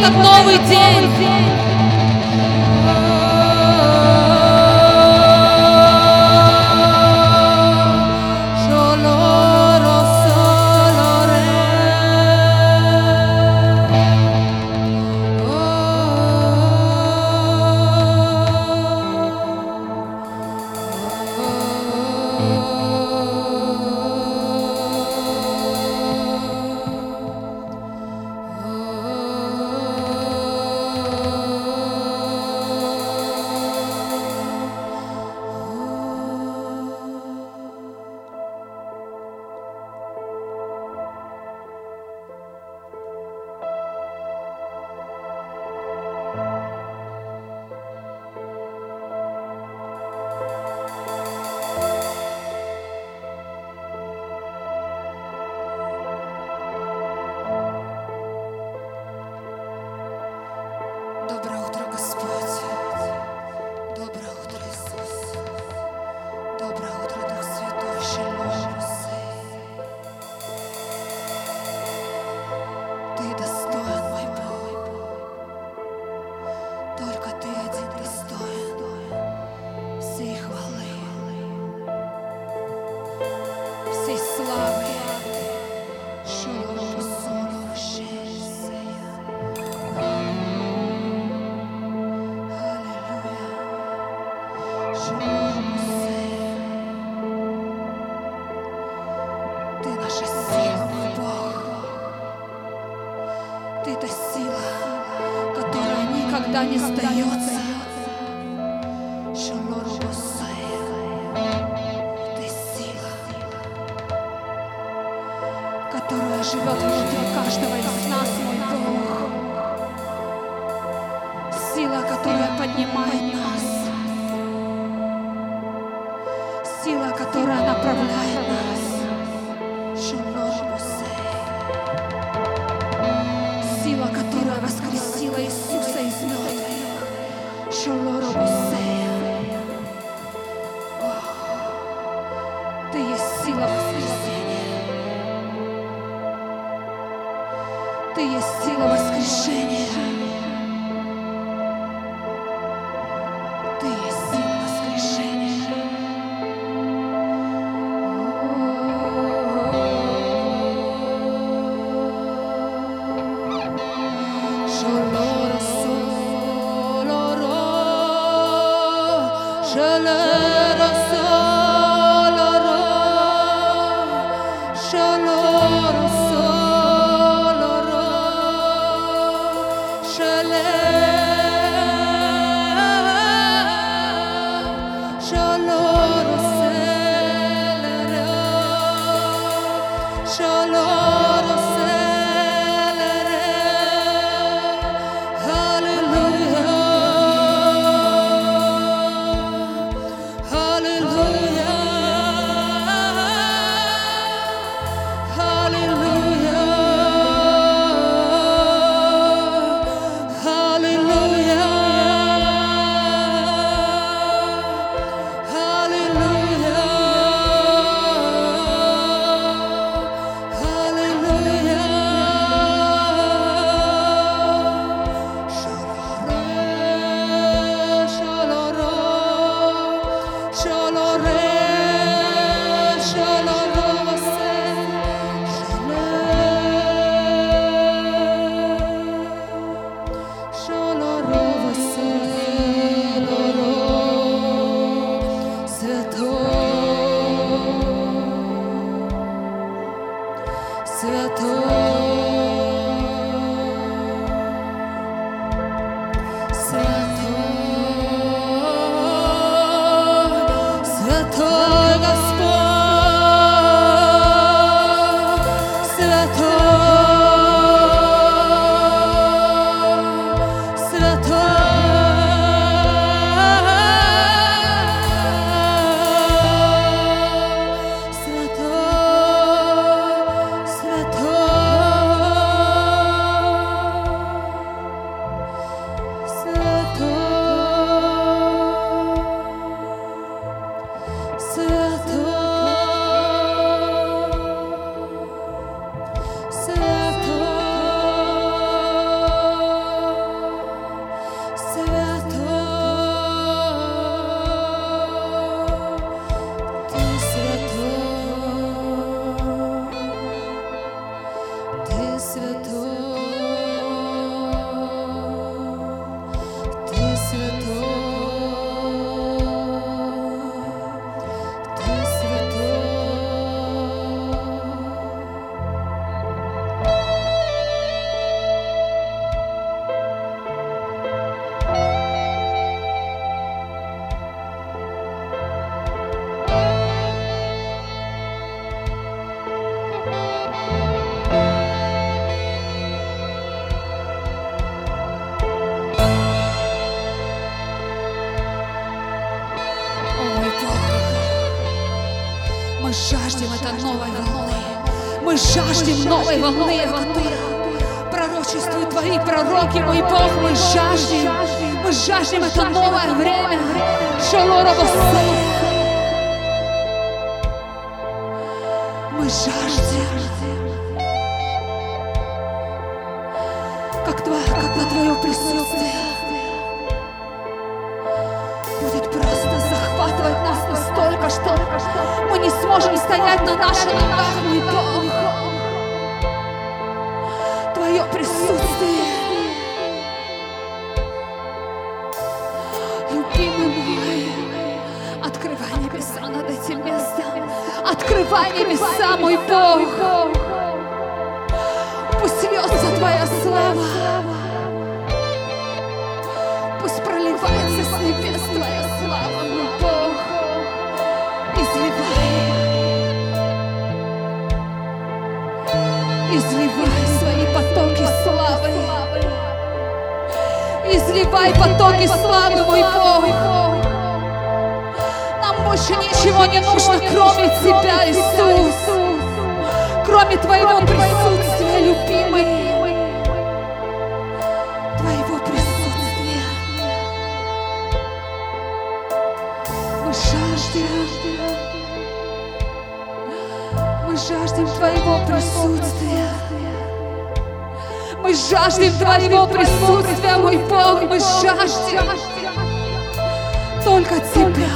этот новый день. не сдается. Ты есть сила воскресения. Ты есть сила воскрешения. Волны. Мы жаждем новой волны, которая пророчествуют Твои пророки, мой Бог, мы жаждем, мы жаждем это новое время. Шалорабасея. Мы 老师。Изливай потоки славы, мой Бог. Нам больше ничего не нужно, кроме Тебя, Иисус. Кроме Твоего присутствия, любимый. Твоего присутствия. Мы жаждем. Мы жаждем Твоего присутствия. Мы жаждем Твоего присутствия, мой Бог. Мы жаждем только Тебя.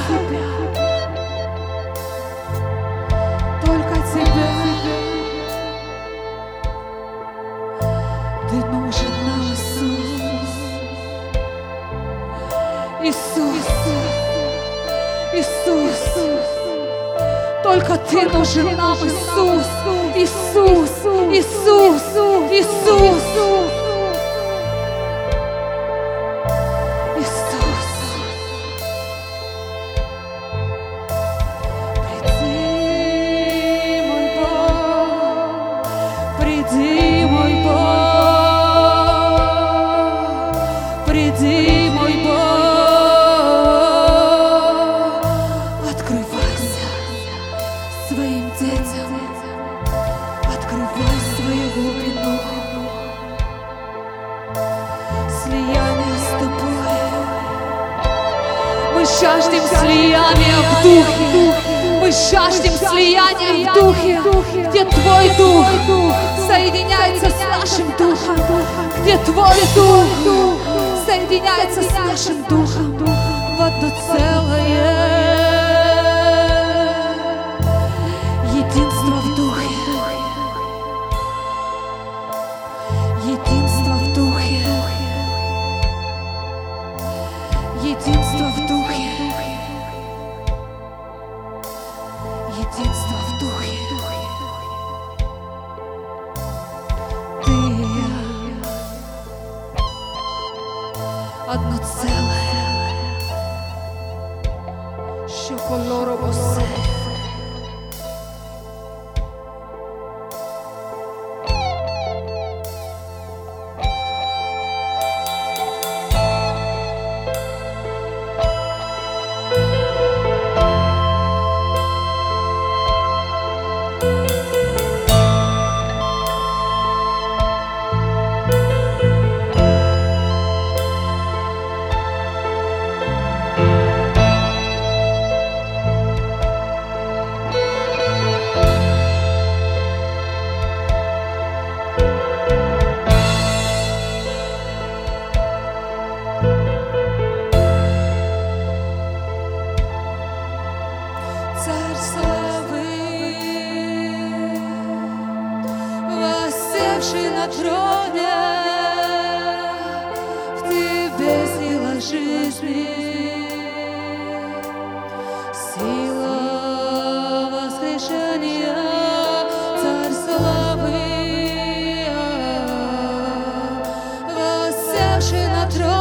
Только Тебя. Ты нужен нам, Иисус. Иисус. Иисус. Только Ты нужен нам, Иисус. Иисус. Иисус. Иисус. Иисус. Приди, мой Бог, открывайся своим детям, открывай свою глубину, слияние с тобой. Мы жаждем слияния в духе. Мы жаждем слияния в духе, где Твой дух соединяется с нашим духом, где Твой дух соединяется с нашим духом в одно целое. Единство в духе. Единство в духе. Единство в духе. otro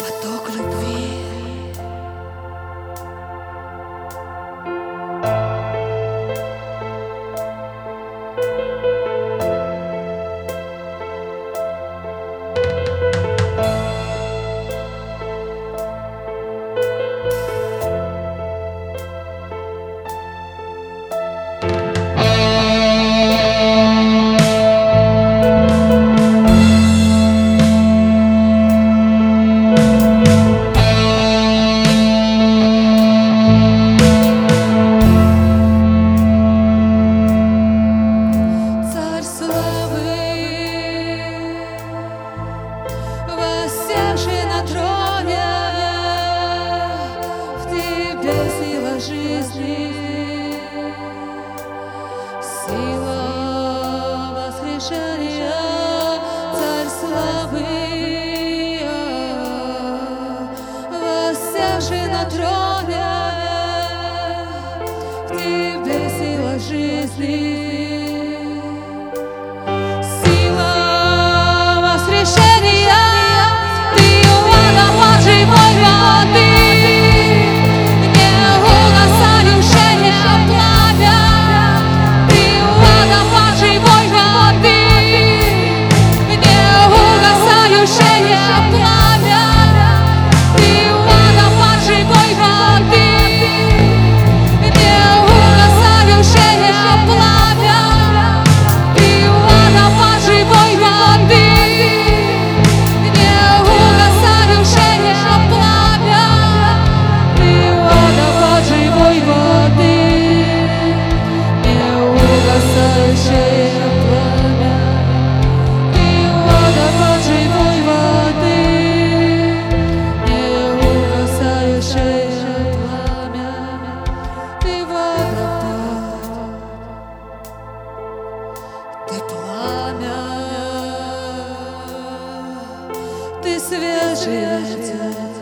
Поток любви. otro ты свежий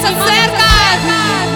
Força certa!